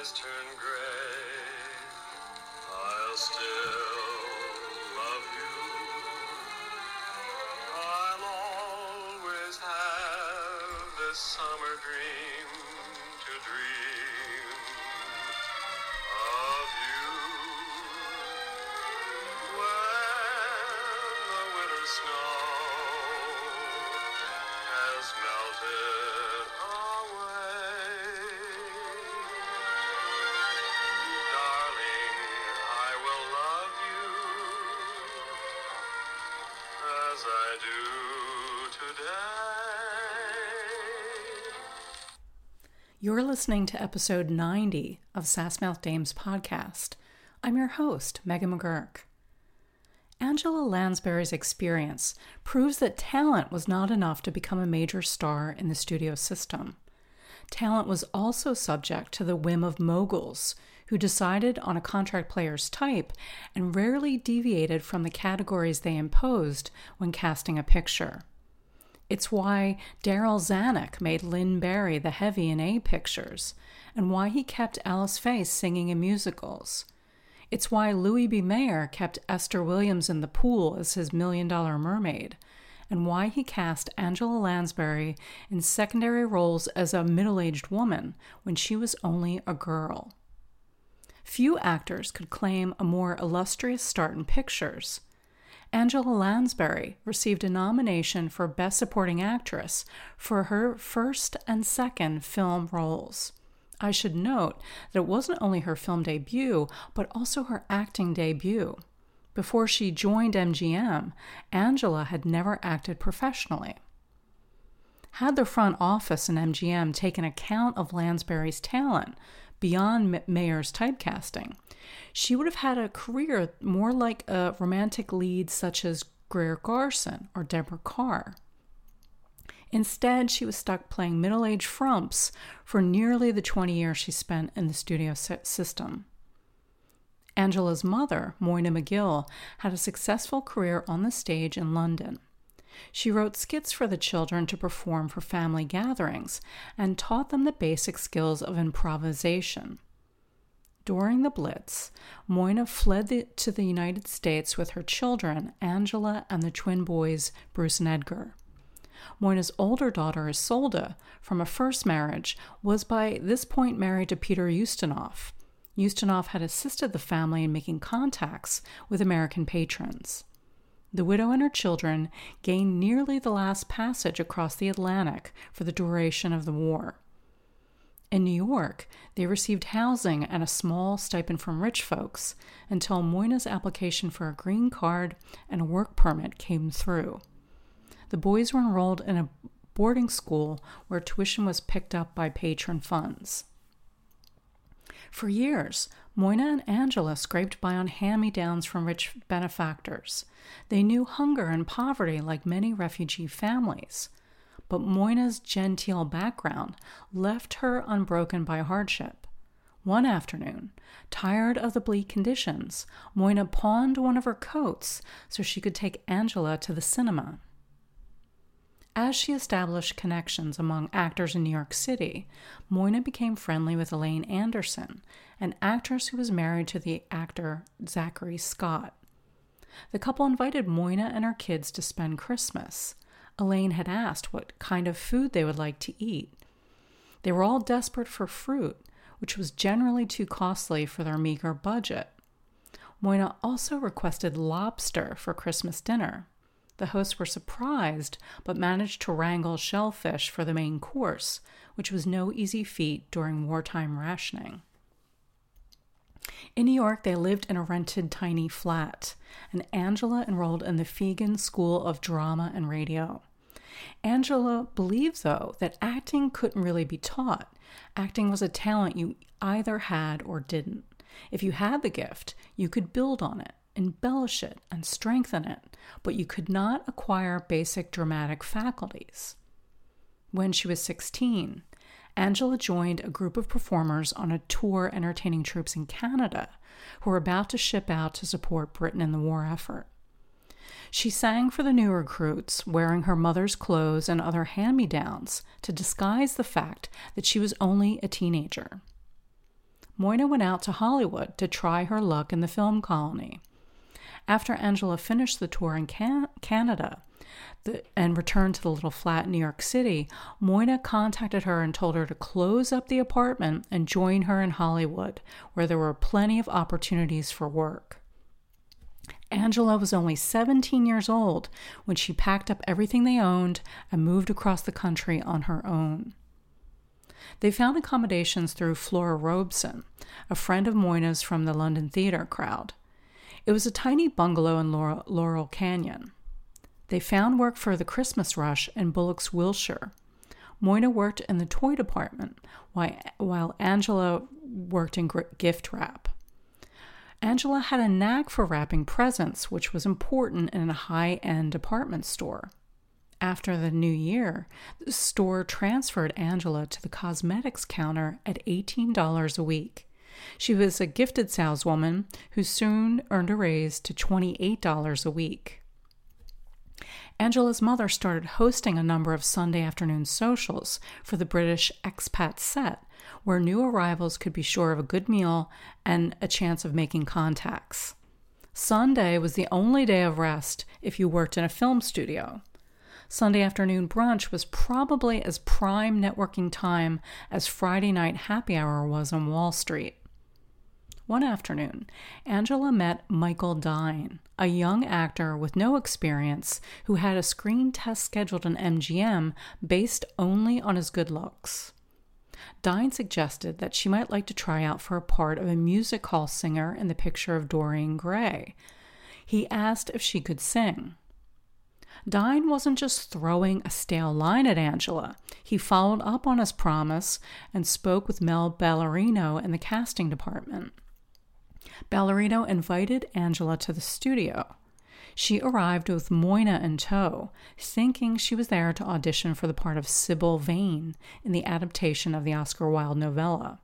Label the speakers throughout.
Speaker 1: skies turn gray, I'll still love you. I'll always have this summer dream to dream
Speaker 2: You're listening to episode 90 of Sassmouth Dames podcast. I'm your host, Megan McGurk. Angela Lansbury's experience proves that talent was not enough to become a major star in the studio system. Talent was also subject to the whim of moguls who decided on a contract player's type and rarely deviated from the categories they imposed when casting a picture. It's why Darryl Zanuck made Lynn Bari the heavy in A pictures, and why he kept Alice Faye singing in musicals. It's why Louis B. Mayer kept Esther Williams in the pool as his million dollar mermaid, and why he cast Angela Lansbury in secondary roles as a middle aged woman when she was only a girl. Few actors could claim a more illustrious start in pictures. Angela Lansbury received a nomination for Best Supporting Actress for her first and second film roles. I should note that it wasn't only her film debut, but also her acting debut. Before she joined MGM, Angela had never acted professionally. Had the front office in MGM taken account of Lansbury's talent beyond Mayer's typecasting, she would have had a career more like a romantic lead such as Greer Garson or Deborah Kerr. Instead, she was stuck playing middle aged frumps for nearly the 20 years she spent in the studio system. Angela's mother, Moyna McGill, had a successful career on the stage in London. She wrote skits for the children to perform for family gatherings and taught them the basic skills of improvisation. During the Blitz, Moyna fled the, to the United States with her children, Angela and the twin boys, Bruce and Edgar. Moyna's older daughter, Isolde, from a first marriage, was by this point married to Peter Ustinov. Ustinov had assisted the family in making contacts with American patrons. The widow and her children gained nearly the last passage across the Atlantic for the duration of the war. In New York, they received housing and a small stipend from rich folks until Moyna's application for a green card and a work permit came through. The boys were enrolled in a boarding school where tuition was picked up by patron funds. For years, Moyna and Angela scraped by on hand me downs from rich benefactors. They knew hunger and poverty like many refugee families. But Moyna's genteel background left her unbroken by hardship. One afternoon, tired of the bleak conditions, Moyna pawned one of her coats so she could take Angela to the cinema. As she established connections among actors in New York City, Moyna became friendly with Elaine Anderson, an actress who was married to the actor Zachary Scott. The couple invited Moyna and her kids to spend Christmas. Elaine had asked what kind of food they would like to eat. They were all desperate for fruit, which was generally too costly for their meager budget. Moyna also requested lobster for Christmas dinner. The hosts were surprised, but managed to wrangle shellfish for the main course, which was no easy feat during wartime rationing. In New York, they lived in a rented tiny flat, and Angela enrolled in the Feagin School of Drama and Radio. Angela believed, though, that acting couldn't really be taught. Acting was a talent you either had or didn't. If you had the gift, you could build on it, embellish it, and strengthen it, but you could not acquire basic dramatic faculties. When she was 16, Angela joined a group of performers on a tour entertaining troops in Canada who were about to ship out to support Britain in the war effort. She sang for the new recruits, wearing her mother's clothes and other hand me downs to disguise the fact that she was only a teenager. Moyna went out to Hollywood to try her luck in the film colony. After Angela finished the tour in Can- Canada the, and returned to the little flat in New York City, Moyna contacted her and told her to close up the apartment and join her in Hollywood, where there were plenty of opportunities for work. Angela was only 17 years old when she packed up everything they owned and moved across the country on her own. They found accommodations through Flora Robson, a friend of Moyna's from the London theater crowd. It was a tiny bungalow in Laurel, Laurel Canyon. They found work for the Christmas Rush in Bullock's Wilshire. Moyna worked in the toy department, while Angela worked in gift wrap. Angela had a knack for wrapping presents, which was important in a high end department store. After the new year, the store transferred Angela to the cosmetics counter at $18 a week. She was a gifted saleswoman who soon earned a raise to $28 a week. Angela's mother started hosting a number of Sunday afternoon socials for the British expat set, where new arrivals could be sure of a good meal and a chance of making contacts. Sunday was the only day of rest if you worked in a film studio. Sunday afternoon brunch was probably as prime networking time as Friday night happy hour was on Wall Street. One afternoon, Angela met Michael Dyne, a young actor with no experience who had a screen test scheduled in MGM based only on his good looks. Dyne suggested that she might like to try out for a part of a music hall singer in the picture of Dorian Gray. He asked if she could sing. Dyne wasn't just throwing a stale line at Angela. He followed up on his promise and spoke with Mel Ballerino in the casting department. Ballerino invited Angela to the studio. She arrived with Moyna in tow, thinking she was there to audition for the part of Sybil Vane in the adaptation of the Oscar Wilde novella.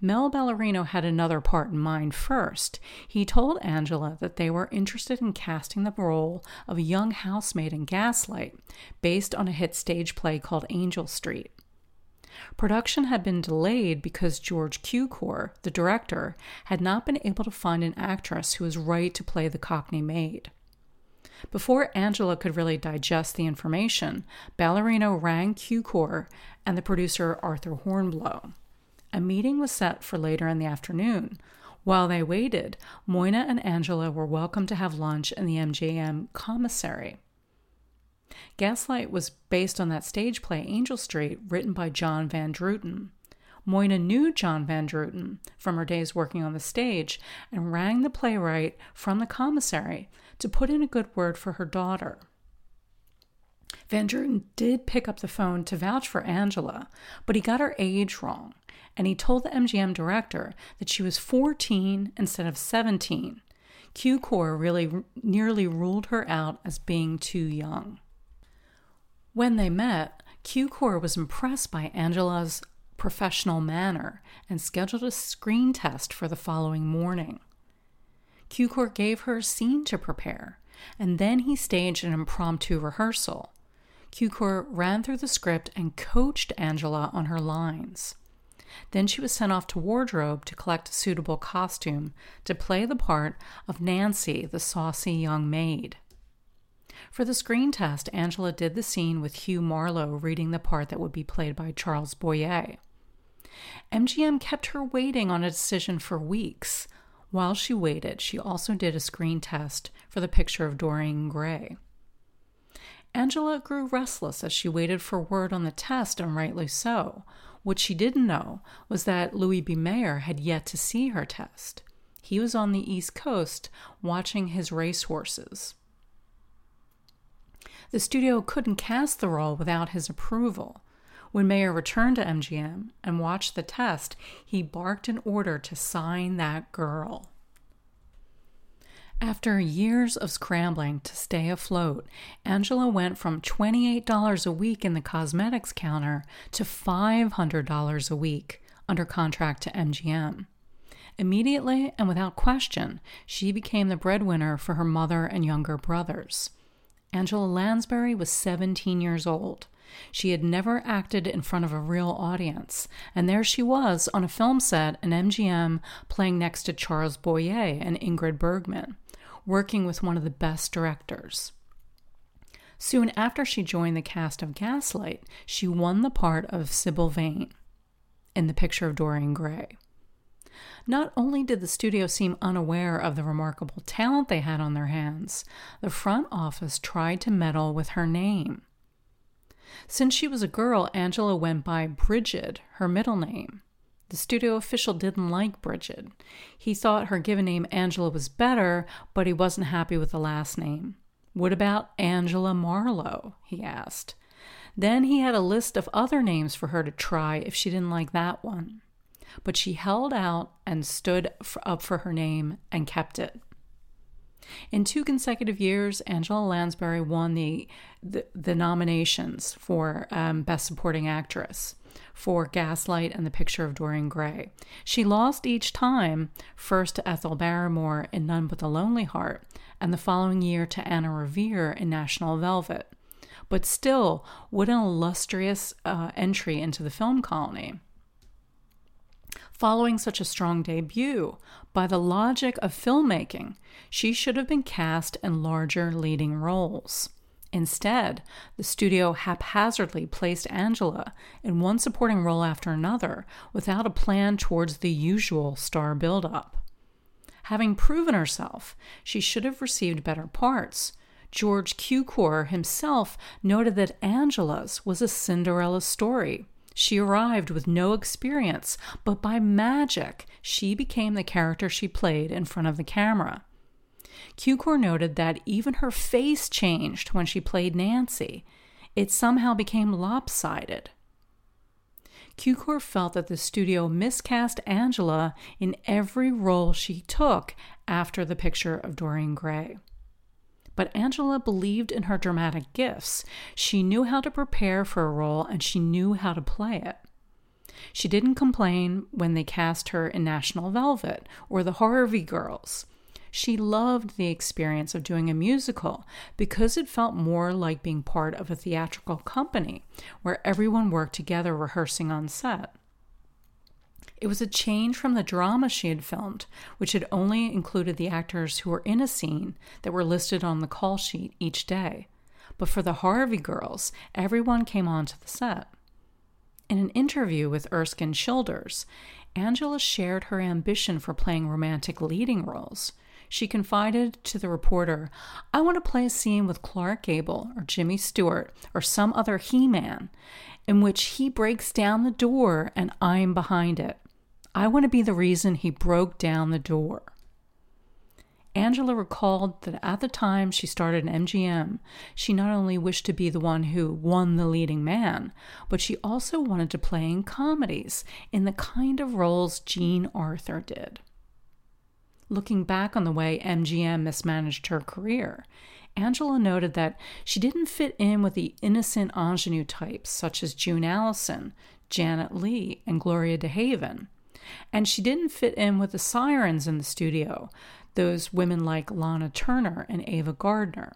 Speaker 2: Mel Ballerino had another part in mind first. He told Angela that they were interested in casting the role of a young housemaid in Gaslight, based on a hit stage play called Angel Street. Production had been delayed because George Cukor, the director, had not been able to find an actress who was right to play the Cockney maid. Before Angela could really digest the information, Ballerino rang Cukor and the producer Arthur Hornblow. A meeting was set for later in the afternoon. While they waited, Moyna and Angela were welcome to have lunch in the MGM commissary. Gaslight was based on that stage play Angel Street, written by John Van Druten. Moyna knew John Van Druten from her days working on the stage and rang the playwright from the commissary to put in a good word for her daughter. Van Druten did pick up the phone to vouch for Angela, but he got her age wrong and he told the MGM director that she was 14 instead of 17. Cukor really nearly ruled her out as being too young. When they met, Cukor was impressed by Angela's professional manner and scheduled a screen test for the following morning. Cukor gave her a scene to prepare, and then he staged an impromptu rehearsal. Cukor ran through the script and coached Angela on her lines. Then she was sent off to wardrobe to collect a suitable costume to play the part of Nancy, the saucy young maid. For the screen test, Angela did the scene with Hugh Marlowe reading the part that would be played by Charles Boyer. MGM kept her waiting on a decision for weeks. While she waited, she also did a screen test for the picture of Dorian Gray. Angela grew restless as she waited for word on the test, and rightly so. What she didn't know was that Louis B. Mayer had yet to see her test. He was on the East Coast watching his racehorses. The studio couldn't cast the role without his approval. When Mayer returned to MGM and watched the test, he barked an order to sign that girl. After years of scrambling to stay afloat, Angela went from $28 a week in the cosmetics counter to $500 a week under contract to MGM. Immediately and without question, she became the breadwinner for her mother and younger brothers. Angela Lansbury was 17 years old. She had never acted in front of a real audience, and there she was on a film set in MGM playing next to Charles Boyer and Ingrid Bergman, working with one of the best directors. Soon after she joined the cast of Gaslight, she won the part of Sybil Vane in the picture of Dorian Gray. Not only did the studio seem unaware of the remarkable talent they had on their hands, the front office tried to meddle with her name. Since she was a girl, Angela went by Bridget, her middle name. The studio official didn't like Bridget. He thought her given name Angela was better, but he wasn't happy with the last name. What about Angela Marlowe? he asked. Then he had a list of other names for her to try if she didn't like that one. But she held out and stood up for her name and kept it. In two consecutive years, Angela Lansbury won the, the, the nominations for um, Best Supporting Actress for Gaslight and The Picture of Dorian Gray. She lost each time, first to Ethel Barrymore in None But the Lonely Heart, and the following year to Anne Revere in National Velvet. But still, what an illustrious uh, entry into the film colony. Following such a strong debut, by the logic of filmmaking, she should have been cast in larger leading roles. Instead, the studio haphazardly placed Angela in one supporting role after another without a plan towards the usual star buildup. Having proven herself, she should have received better parts. George Cukor himself noted that Angela's was a Cinderella story. She arrived with no experience, but by magic, she became the character she played in front of the camera. Cukor noted that even her face changed when she played Nancy. It somehow became lopsided. Cukor felt that the studio miscast Angela in every role she took after the picture of Dorian Gray. But Angela believed in her dramatic gifts. She knew how to prepare for a role and she knew how to play it. She didn't complain when they cast her in National Velvet or the Harvey Girls. She loved the experience of doing a musical because it felt more like being part of a theatrical company where everyone worked together rehearsing on set. It was a change from the drama she had filmed, which had only included the actors who were in a scene that were listed on the call sheet each day. But for the Harvey girls, everyone came onto the set. In an interview with Erskine Childers, Angela shared her ambition for playing romantic leading roles she confided to the reporter, I want to play a scene with Clark Gable or Jimmy Stewart or some other He Man in which he breaks down the door and I'm behind it. I want to be the reason he broke down the door. Angela recalled that at the time she started MGM, she not only wished to be the one who won the leading man, but she also wanted to play in comedies in the kind of roles Jean Arthur did. Looking back on the way MGM mismanaged her career, Angela noted that she didn't fit in with the innocent ingenue types such as June Allyson, Janet Leigh, and Gloria DeHaven. And she didn't fit in with the sirens in the studio, those women like Lana Turner and Ava Gardner.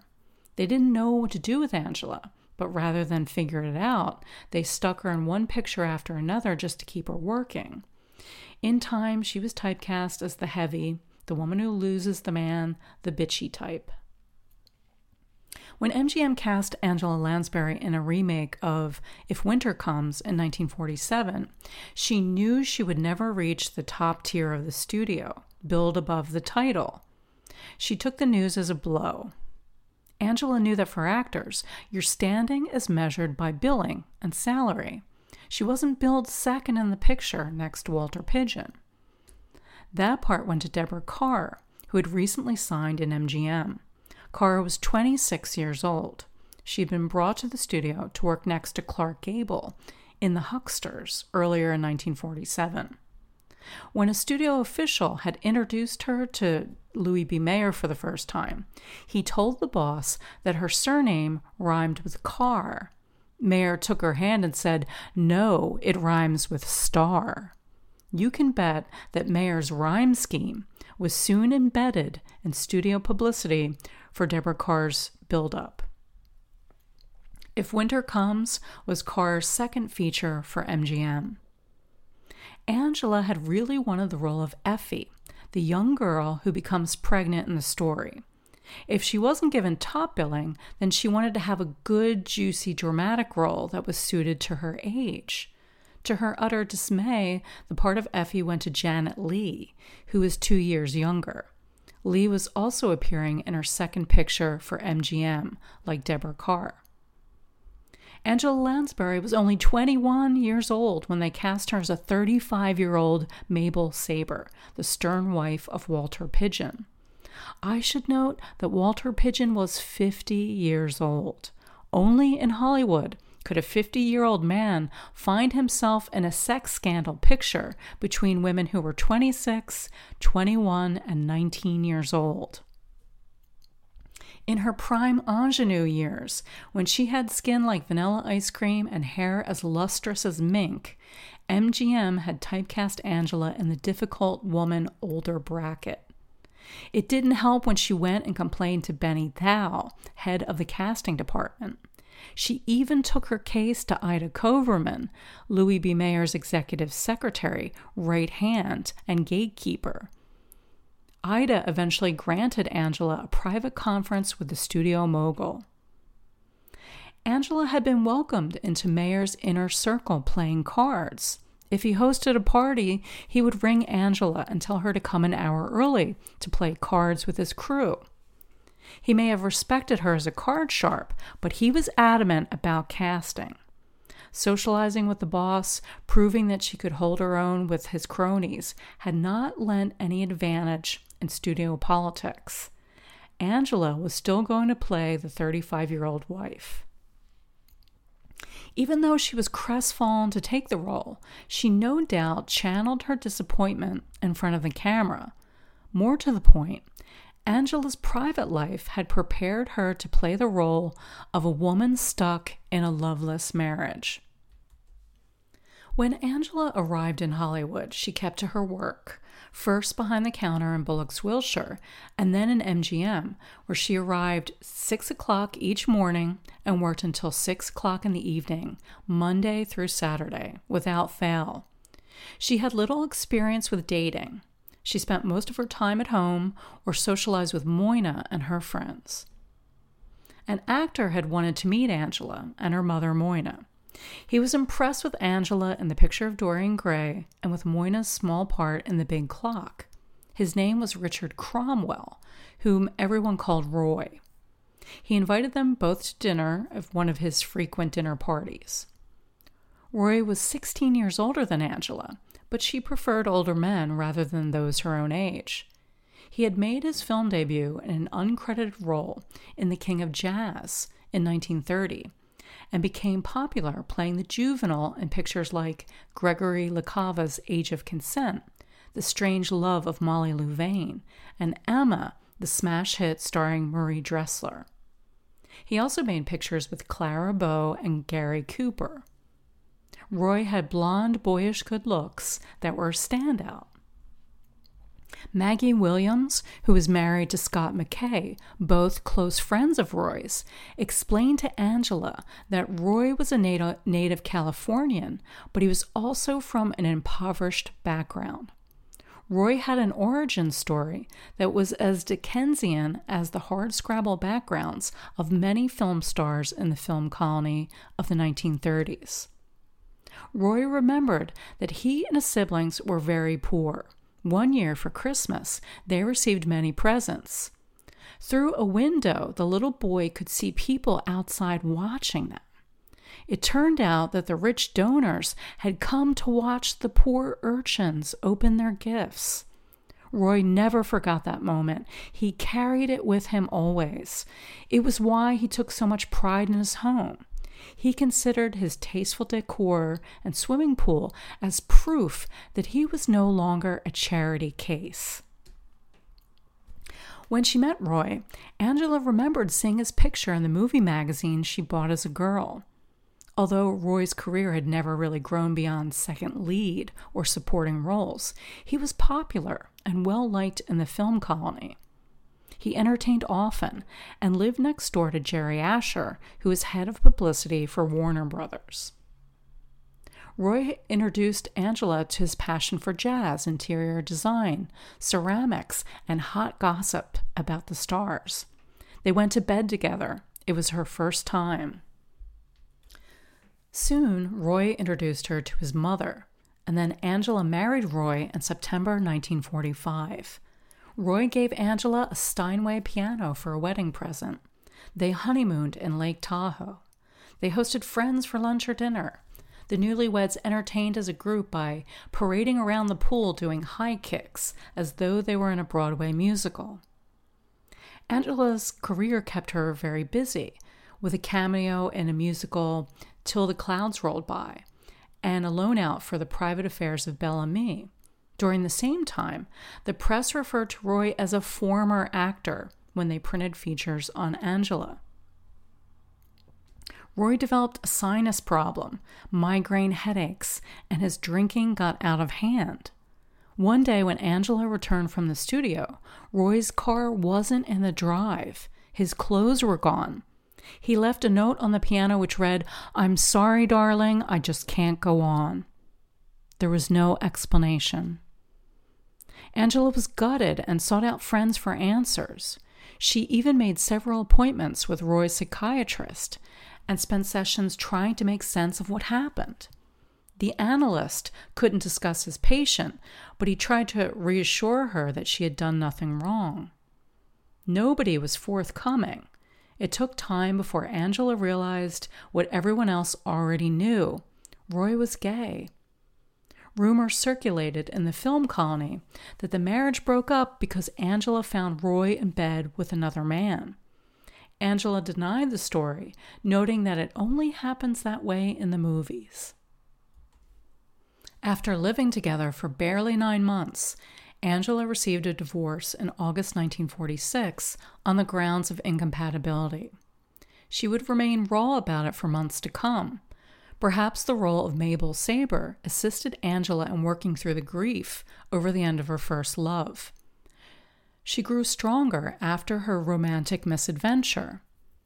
Speaker 2: They didn't know what to do with Angela, but rather than figure it out, they stuck her in one picture after another just to keep her working. In time, she was typecast as the heavy, the woman who loses the man, the bitchy type. When MGM cast Angela Lansbury in a remake of If Winter Comes in 1947, she knew she would never reach the top tier of the studio, billed above the title. She took the news as a blow. Angela knew that for actors, your standing is measured by billing and salary. She wasn't billed second in the picture next to Walter Pidgeon. That part went to Deborah Kerr, who had recently signed in MGM. Kerr was 26 years old. She had been brought to the studio to work next to Clark Gable in The Hucksters earlier in 1947. When a studio official had introduced her to Louis B. Mayer for the first time, he told the boss that her surname rhymed with car. Mayer took her hand and said, No, it rhymes with star you can bet that Mayer's rhyme scheme was soon embedded in studio publicity for Deborah Kerr's build-up. If Winter Comes was Kerr's second feature for MGM. Angela had really wanted the role of Effie, the young girl who becomes pregnant in the story. If she wasn't given top billing, then she wanted to have a good, juicy, dramatic role that was suited to her age. To her utter dismay, the part of Effie went to Janet who was two years younger. Leigh was also appearing in her second picture for MGM, like Deborah Kerr. Angela Lansbury was only 21 years old when they cast her as a 35 year old Mabel Saber, the stern wife of Walter Pidgeon. I should note that Walter Pidgeon was 50 years old. Only in Hollywood could a 50 year old man find himself in a sex scandal picture between women who were 26, 21, and 19 years old. In her prime ingenue years, when she had skin like vanilla ice cream and hair as lustrous as mink, MGM had typecast Angela in the difficult woman older bracket. It didn't help when she went and complained to Benny Thau, head of the casting department. She even took her case to Ida Koverman, Louis B. Mayer's executive secretary, right hand, and gatekeeper. Ida eventually granted Angela a private conference with the studio mogul. Angela had been welcomed into Mayer's inner circle playing cards. If he hosted a party, he would ring Angela and tell her to come an hour early to play cards with his crew. He may have respected her as a card sharp, but he was adamant about casting. Socializing with the boss, proving that she could hold her own with his cronies, had not lent any advantage in studio politics. Angela was still going to play the 35 year old wife. Even though she was crestfallen to take the role, she no doubt channeled her disappointment in front of the camera. More to the point, Angela's private life had prepared her to play the role of a woman stuck in a loveless marriage. When Angela arrived in Hollywood, she kept to her work first behind the counter in Bullock's Wilshire, and then in MGM, where she arrived 6 o'clock each morning and worked until 6 o'clock in the evening, Monday through Saturday, without fail. She had little experience with dating. She spent most of her time at home or socialized with Moyna and her friends. An actor had wanted to meet Angela and her mother, Moyna. He was impressed with Angela in the picture of Dorian Gray and with Moyna's small part in The Big Clock. His name was Richard Cromwell, whom everyone called Roy. He invited them both to dinner at one of his frequent dinner parties. Roy was 16 years older than Angela, but she preferred older men rather than those her own age. He had made his film debut in an uncredited role in The King of Jazz in 1930 and became popular playing the juvenile in pictures like Gregory La Cava's Age of Consent, The Strange Love of Molly Louvain, and Emma, the smash hit starring Marie Dressler. He also made pictures with Clara Bow and Gary Cooper. Roy had blonde, boyish good looks that were a standout. Maggie Williams, who was married to Scott McKay, both close friends of Roy's, explained to Angela that Roy was a native, native Californian, but he was also from an impoverished background. Roy had an origin story that was as Dickensian as the hardscrabble backgrounds of many film stars in the film colony of the 1930s. Roy remembered that he and his siblings were very poor. One year for Christmas, they received many presents. Through a window, the little boy could see people outside watching them. It turned out that the rich donors had come to watch the poor urchins open their gifts. Roy never forgot that moment. He carried it with him always. It was why he took so much pride in his home. He considered his tasteful decor and swimming pool as proof that he was no longer a charity case. When she met Roy, Angela remembered seeing his picture in the movie magazine she bought as a girl. Although Roy's career had never really grown beyond second lead or supporting roles, he was popular and well liked in the film colony. He entertained often and lived next door to Jerry Asher, who was head of publicity for Warner Brothers. Roy introduced Angela to his passion for jazz, interior design, ceramics, and hot gossip about the stars. They went to bed together. It was her first time. Soon, Roy introduced her to his mother, and then Angela married Roy in September 1945. Roy gave Angela a Steinway piano for a wedding present. They honeymooned in Lake Tahoe. They hosted friends for lunch or dinner. The newlyweds entertained as a group by parading around the pool doing high kicks as though they were in a Broadway musical. Angela's career kept her very busy, with a cameo in a musical Till the Clouds Rolled By, and a loan out for the private affairs of Bel Ami. During the same time, the press referred to Roy as a former actor when they printed features on Angela. Roy developed a sinus problem, migraine headaches, and his drinking got out of hand. One day, when Angela returned from the studio, Roy's car wasn't in the drive. His clothes were gone. He left a note on the piano which read, I'm sorry, darling, I just can't go on. There was no explanation. Angela was gutted and sought out friends for answers. She even made several appointments with Roy's psychiatrist and spent sessions trying to make sense of what happened. The analyst couldn't discuss his patient, but he tried to reassure her that she had done nothing wrong. Nobody was forthcoming. It took time before Angela realized what everyone else already knew Roy was gay. Rumors circulated in the film colony that the marriage broke up because Angela found Roy in bed with another man. Angela denied the story, noting that it only happens that way in the movies. After living together for barely nine months, Angela received a divorce in August 1946 on the grounds of incompatibility. She would remain raw about it for months to come. Perhaps the role of Mabel Saber assisted Angela in working through the grief over the end of her first love. She grew stronger after her romantic misadventure.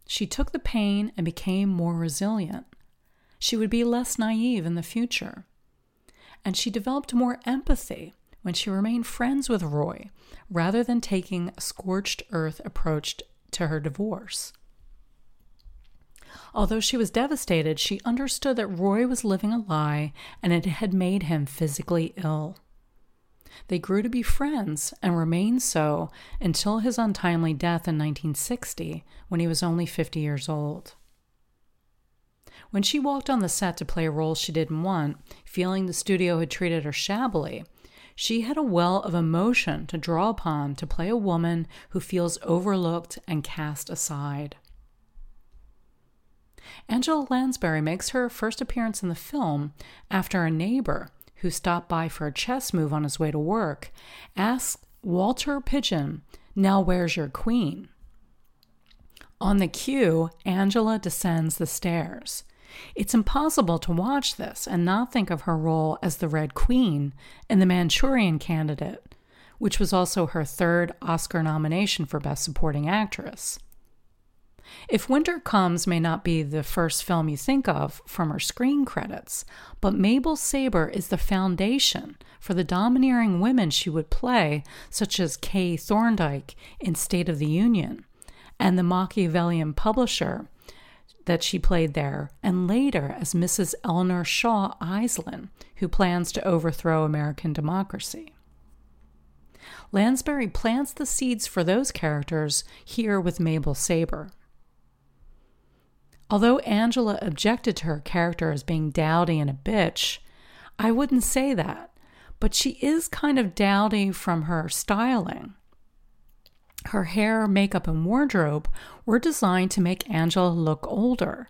Speaker 2: She took the pain and became more resilient. She would be less naive in the future. And she developed more empathy when she remained friends with Roy rather than taking a scorched earth approach to her divorce. Although she was devastated, she understood that Roy was living a lie and it had made him physically ill. They grew to be friends and remained so until his untimely death in 1960 when he was only 50 years old. When she walked on the set to play a role she didn't want, feeling the studio had treated her shabbily, she had a well of emotion to draw upon to play a woman who feels overlooked and cast aside. Angela Lansbury makes her first appearance in the film after a neighbor who stopped by for a chess move on his way to work, asks Walter Pidgeon, Now where's your queen? On the cue, Angela descends the stairs. It's impossible to watch this and not think of her role as the Red Queen in The Manchurian Candidate, which was also her third Oscar nomination for Best Supporting Actress. If Winter Comes may not be the first film you think of from her screen credits, but Mabel Saber is the foundation for the domineering women she would play, such as Kay Thorndyke in State of the Union, and the Machiavellian publisher that she played there, and later as Mrs. Eleanor Shaw Iselin, who plans to overthrow American democracy. Lansbury plants the seeds for those characters here with Mabel Saber. Although Angela objected to her character as being dowdy and a bitch, I wouldn't say that, but she is kind of dowdy from her styling. Her hair, makeup, and wardrobe were designed to make Angela look older.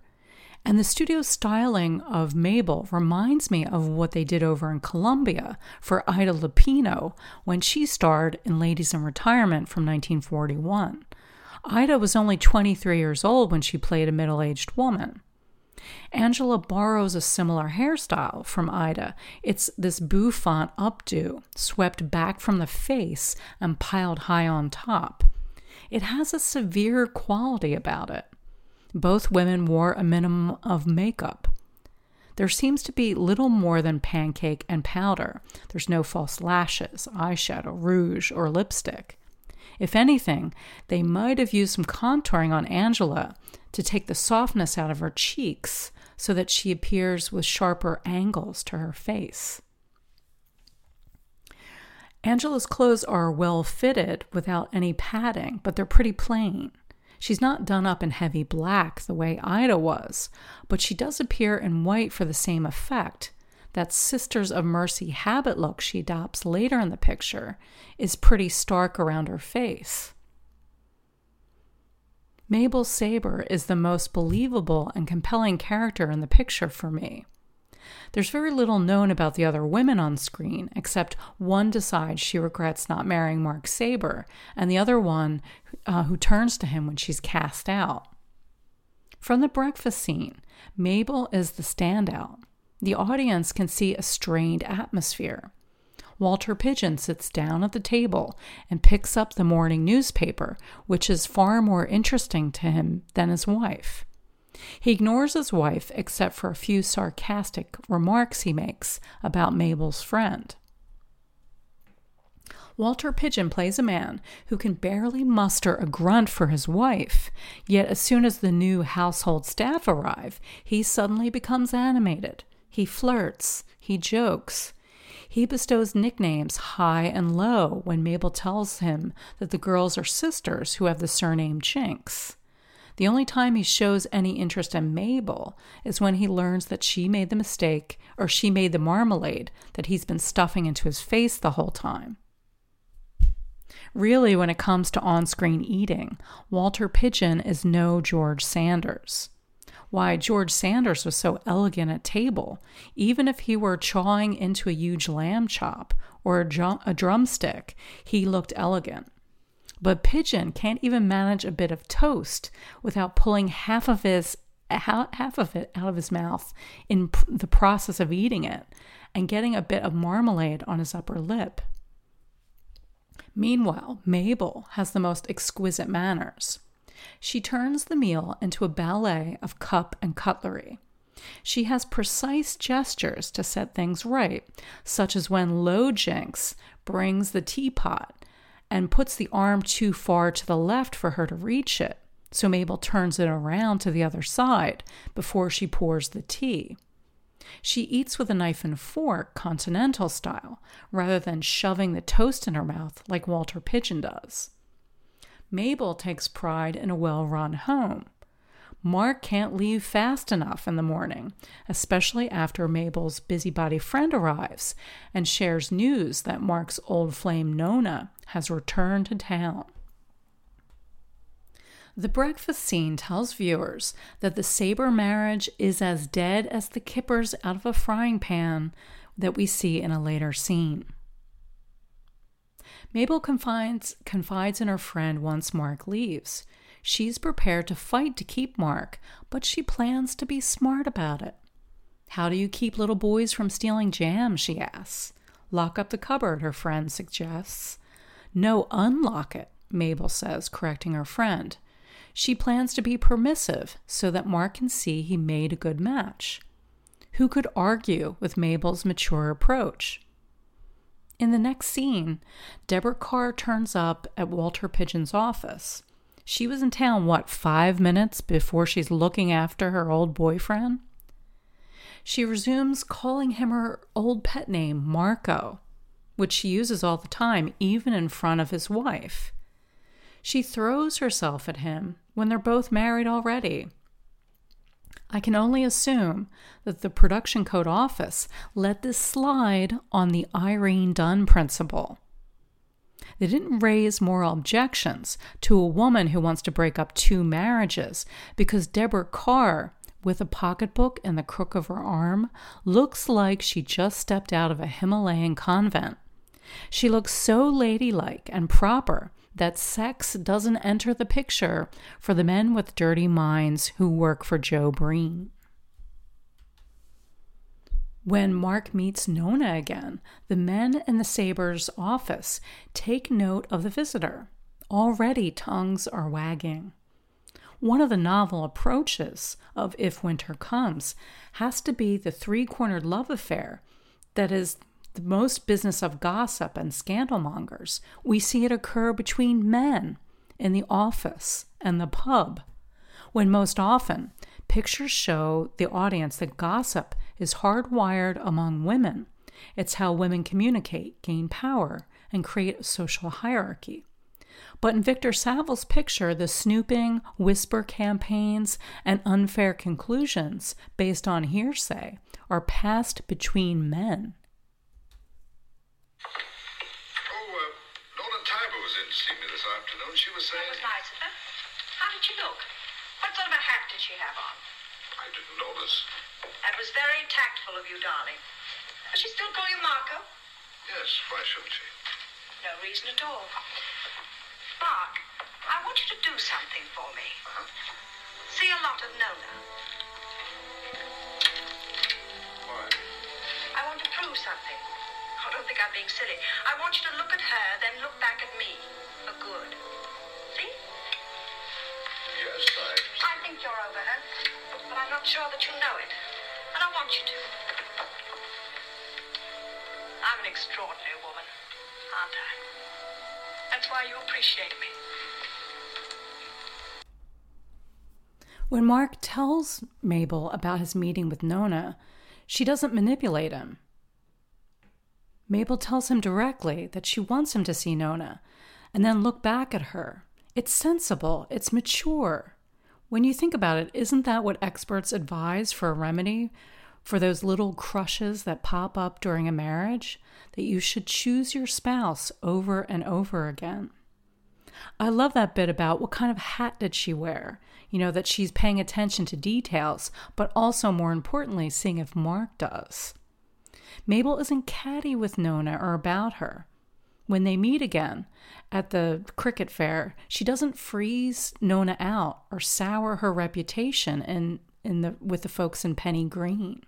Speaker 2: And the studio styling of Mabel reminds me of what they did over in Columbia for Ida Lupino when she starred in Ladies in Retirement from 1941. Ida was only 23 years old when she played a middle aged woman. Angela borrows a similar hairstyle from Ida. It's this bouffant updo, swept back from the face and piled high on top. it has a severe quality about it. Both women wore a minimum of makeup. There seems to be little more than pancake and powder. There's no false lashes, eyeshadow, rouge, or lipstick. If anything, they might have used some contouring on Angela to take the softness out of her cheeks so that she appears with sharper angles to her face. Angela's clothes are well fitted without any padding, but they're pretty plain. She's not done up in heavy black the way Ida was, but she does appear in white for the same effect. That Sisters of Mercy habit look she adopts later in the picture is pretty stark around her face. Mabel Saber is the most believable and compelling character in the picture for me. There's very little known about the other women on screen, except one decides she regrets not marrying Mark Saber, and the other one uh, who turns to him when she's cast out. From the breakfast scene, Mabel is the standout. The audience can see a strained atmosphere. Walter Pidgeon sits down at the table and picks up the morning newspaper, which is far more interesting to him than his wife. He ignores his wife except for a few sarcastic remarks he makes about Mabel's friend. Walter Pidgeon plays a man who can barely muster a grunt for his wife, yet as soon as the new household staff arrive, he suddenly becomes animated. He flirts, he jokes. He bestows nicknames high and low when Mabel tells him that the girls are sisters who have the surname Jinks. The only time he shows any interest in Mabel is when he learns that she made the mistake or she made the marmalade that he's been stuffing into his face the whole time. Really, when it comes to on screen eating, Walter Pidgeon is no George Sanders. Why, George Sanders was so elegant at table, even if he were chawing into a huge lamb chop or a, a drumstick, he looked elegant. But Pidgeon can't even manage a bit of toast without pulling half of his half of it out of his mouth in the process of eating it and getting a bit of marmalade on his upper lip. Meanwhile, Mabel has the most exquisite manners. She turns the meal into a ballet of cup and cutlery. She has precise gestures to set things right, such as when Low Jinks brings the teapot and puts the arm too far to the left for her to reach it. So Mabel turns it around to the other side before she pours the tea. She eats with a knife and fork, continental style, rather than shoving the toast in her mouth like Walter Pidgeon does. Mabel takes pride in a well run home. Mark can't leave fast enough in the morning, especially after Mabel's busybody friend arrives and shares news that Mark's old flame Nona has returned to town. The breakfast scene tells viewers that the Saber marriage is as dead as the kippers out of a frying pan that we see in a later scene. Mabel confides, confides in her friend once Mark leaves. She's prepared to fight to keep Mark, but she plans to be smart about it. How do you keep little boys from stealing jam? she asks. Lock up the cupboard, her friend suggests. No, unlock it, Mabel says, correcting her friend. She plans to be permissive so that Mark can see he made a good match. Who could argue with Mabel's mature approach? In the next scene, Deborah Kerr turns up at Walter Pidgeon's office. She was in town, what, five minutes before she's looking after her old boyfriend? She resumes calling him her old pet name, Marco, which she uses all the time, even in front of his wife. She throws herself at him when they're both married already. I can only assume that the production code office let this slide on the Irene Dunne principle. They didn't raise moral objections to a woman who wants to break up two marriages because Deborah Kerr, with a pocketbook in the crook of her arm, looks like she just stepped out of a Himalayan convent. She looks so ladylike and proper that sex doesn't enter the picture for the men with dirty minds who work for Joe Breen. When Mark meets Nona again, the men in the Sabres office take note of the visitor. Already tongues are wagging. One of the novel approaches of If Winter Comes has to be the three cornered love affair that is most business of gossip and scandalmongers. We see it occur between men in the office and the pub, when most often pictures show the audience that gossip is hardwired among women. It's how women communicate, gain power, and create a social hierarchy. But in Victor Saville's picture, the snooping, whisper campaigns, and unfair conclusions based on hearsay are passed between men.
Speaker 3: Oh, uh, Nona Tybar was in to see me this afternoon. She was saying...
Speaker 4: That was nice of her. How did she look? What sort of a hat did she have on?
Speaker 3: I didn't notice.
Speaker 4: That was very tactful of you, darling. Does she still call you Marco?
Speaker 3: Yes, why shouldn't she?
Speaker 4: No reason at all. Mark, I want you to do something for me.
Speaker 3: Uh-huh.
Speaker 4: See a lot of Nona.
Speaker 3: Why?
Speaker 4: I want to prove something. I don't think I'm being silly. I want you to look at her, then look back at me. For good. See?
Speaker 3: Yes, I...
Speaker 4: I think you're over her, but I'm not sure that you know it. And I want you to. I'm an extraordinary woman, aren't I? That's why you appreciate me.
Speaker 2: When Mark tells Mabel about his meeting with Nona, she doesn't manipulate him. Mabel tells him directly that she wants him to see Nona and then look back at her. It's sensible, it's mature. When you think about it, isn't that what experts advise for a remedy for those little crushes that pop up during a marriage? That you should choose your spouse over and over again. I love that bit about what kind of hat did she wear? You know, that she's paying attention to details, but also more importantly, seeing if Mark does. Mabel isn't catty with Nona or about her. When they meet again at the cricket fair, she doesn't freeze Nona out or sour her reputation in, in the, with the folks in Penny Green.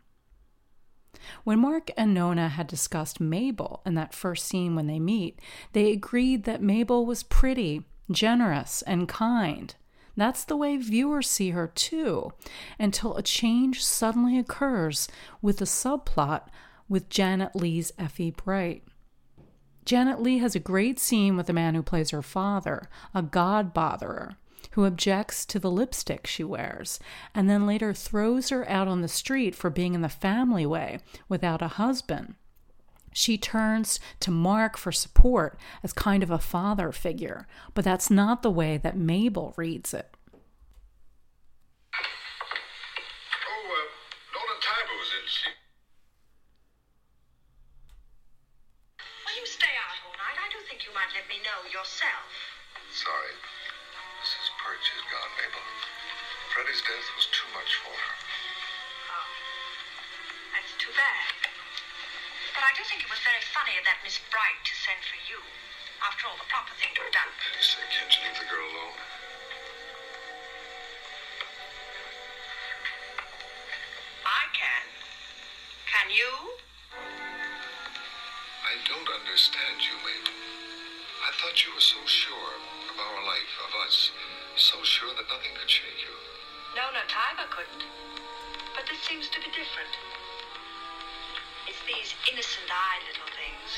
Speaker 2: When Mark and Nona had discussed Mabel in that first scene when they meet, they agreed that Mabel was pretty, generous, and kind. That's the way viewers see her too, until a change suddenly occurs with the subplot with Janet Leigh's Effie Bright. Janet Lee has a great scene with the man who plays her father, a god botherer, who objects to the lipstick she wears, and then later throws her out on the street for being in the family way without a husband. She turns to Mark for support as kind of a father figure, but that's not the way that Mabel reads it.
Speaker 3: Sorry. Mrs. Perch is gone, Mabel. Freddie's death was too much for her.
Speaker 4: Oh, that's too bad. But I do think it was very funny of that Miss Bright to send for you. After all, the proper thing to have done.
Speaker 3: For pity's sake, can't you leave the girl alone?
Speaker 4: I can. Can you?
Speaker 3: I don't understand you, Mabel. I thought you were so sure life, of us. So sure that nothing could shake you.
Speaker 4: No, no, Tybar couldn't. But this seems to be different. It's these innocent eyed little things.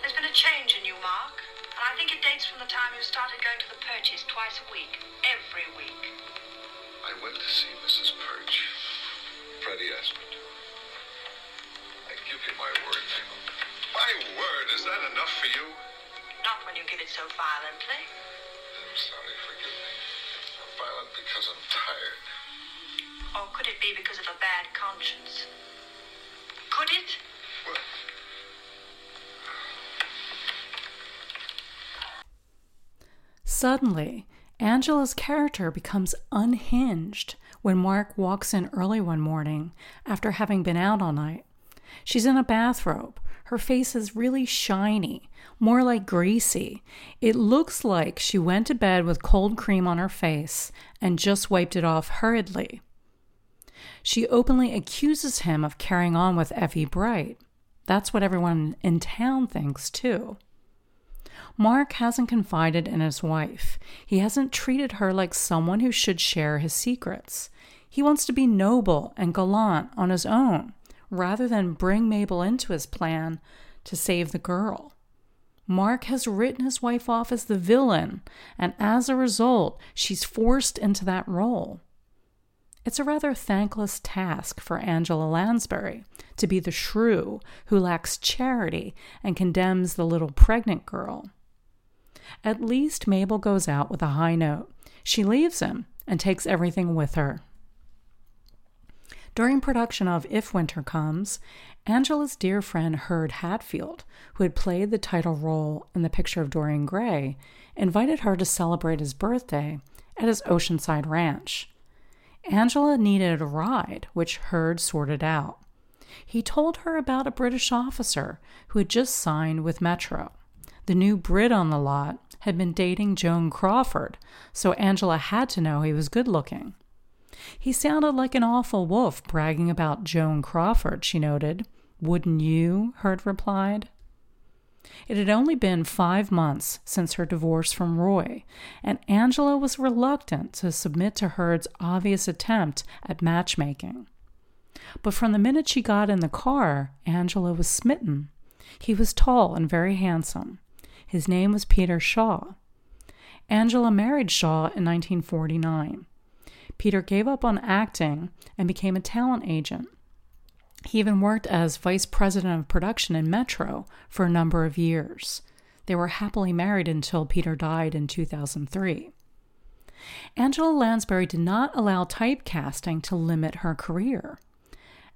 Speaker 4: There's been a change in you, Mark. And I think it dates from the time you started going to the Perches twice a week. Every week.
Speaker 3: I went to see Mrs. Perch. Freddie asked me to. I give you my word, Mabel. My word, is that enough for you?
Speaker 4: Not when you give it so violently. Or could it be because of a bad conscience? Could it?
Speaker 2: Suddenly, Angela's character becomes unhinged when Mark walks in early one morning after having been out all night. She's in a bathrobe. Her face is really shiny, more like greasy. It looks like she went to bed with cold cream on her face and just wiped it off hurriedly. She openly accuses him of carrying on with Effie Bright. That's what everyone in town thinks, too. Mark hasn't confided in his wife. He hasn't treated her like someone who should share his secrets. He wants to be noble and gallant on his own, rather than bring Mabel into his plan to save the girl. Mark has written his wife off as the villain, and as a result, she's forced into that role. It's a rather thankless task for Angela Lansbury to be the shrew who lacks charity and condemns the little pregnant girl. At least Mabel goes out with a high note. She leaves him and takes everything with her. During production of If Winter Comes, Angela's dear friend Hurd Hatfield, who had played the title role in the picture of Dorian Gray, invited her to celebrate his birthday at his Oceanside ranch. Angela needed a ride, which Hurd sorted out. He told her about a British officer who had just signed with Metro. The new Brit on the lot had been dating Joan Crawford, so Angela had to know he was good looking. He sounded like an awful wolf bragging about Joan Crawford, she noted. Wouldn't you? Hurd replied. It had only been five months since her divorce from Roy, and Angela was reluctant to submit to Hurd's obvious attempt at matchmaking. But from the minute she got in the car, Angela was smitten. He was tall and very handsome. His name was Peter Shaw. Angela married Shaw in 1949. Peter gave up on acting and became a talent agent. He even worked as vice president of production in Metro for a number of years. They were happily married until Peter died in 2003. Angela Lansbury did not allow typecasting to limit her career.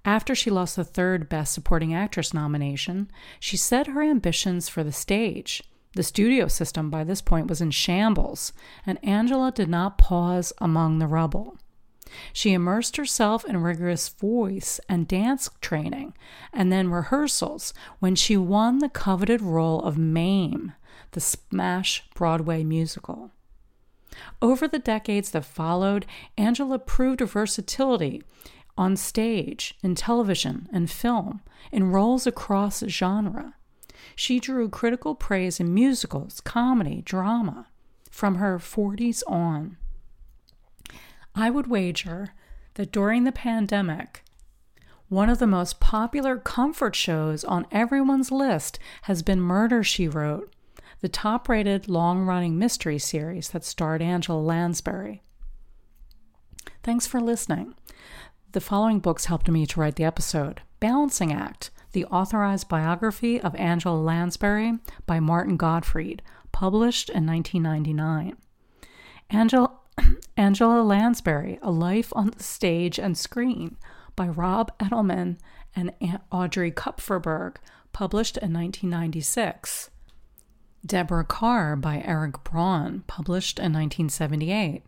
Speaker 2: After she lost the third Best Supporting Actress nomination, she set her ambitions for the stage. The studio system by this point was in shambles, and Angela did not pause among the rubble. She immersed herself in rigorous voice and dance training and then rehearsals when she won the coveted role of Mame, the smash Broadway musical. Over the decades that followed, Angela proved her versatility on stage, in television, and film, in roles across genre. She drew critical praise in musicals, comedy, drama from her 40s on. I would wager that during the pandemic, one of the most popular comfort shows on everyone's list has been Murder, She Wrote, the top rated long running mystery series that starred Angela Lansbury. Thanks for listening. The following books helped me to write the episode Balancing Act, the authorized biography of Angela Lansbury by Martin Gottfried, published in 1999. Angela, Angela Lansbury, A Life on the Stage and Screen by Rob Edelman and Audrey Kupferberg, published in 1996. Deborah Kerr by Eric Braun, published in 1978.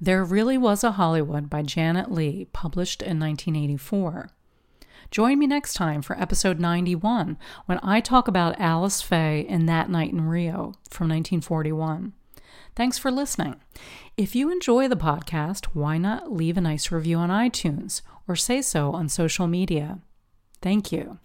Speaker 2: There Really Was a Hollywood by Janet Leigh, published in 1984. Join me next time for episode 91 when I talk about Alice Faye in That Night in Rio from 1941. Thanks for listening. If you enjoy the podcast, why not leave a nice review on iTunes or say so on social media? Thank you.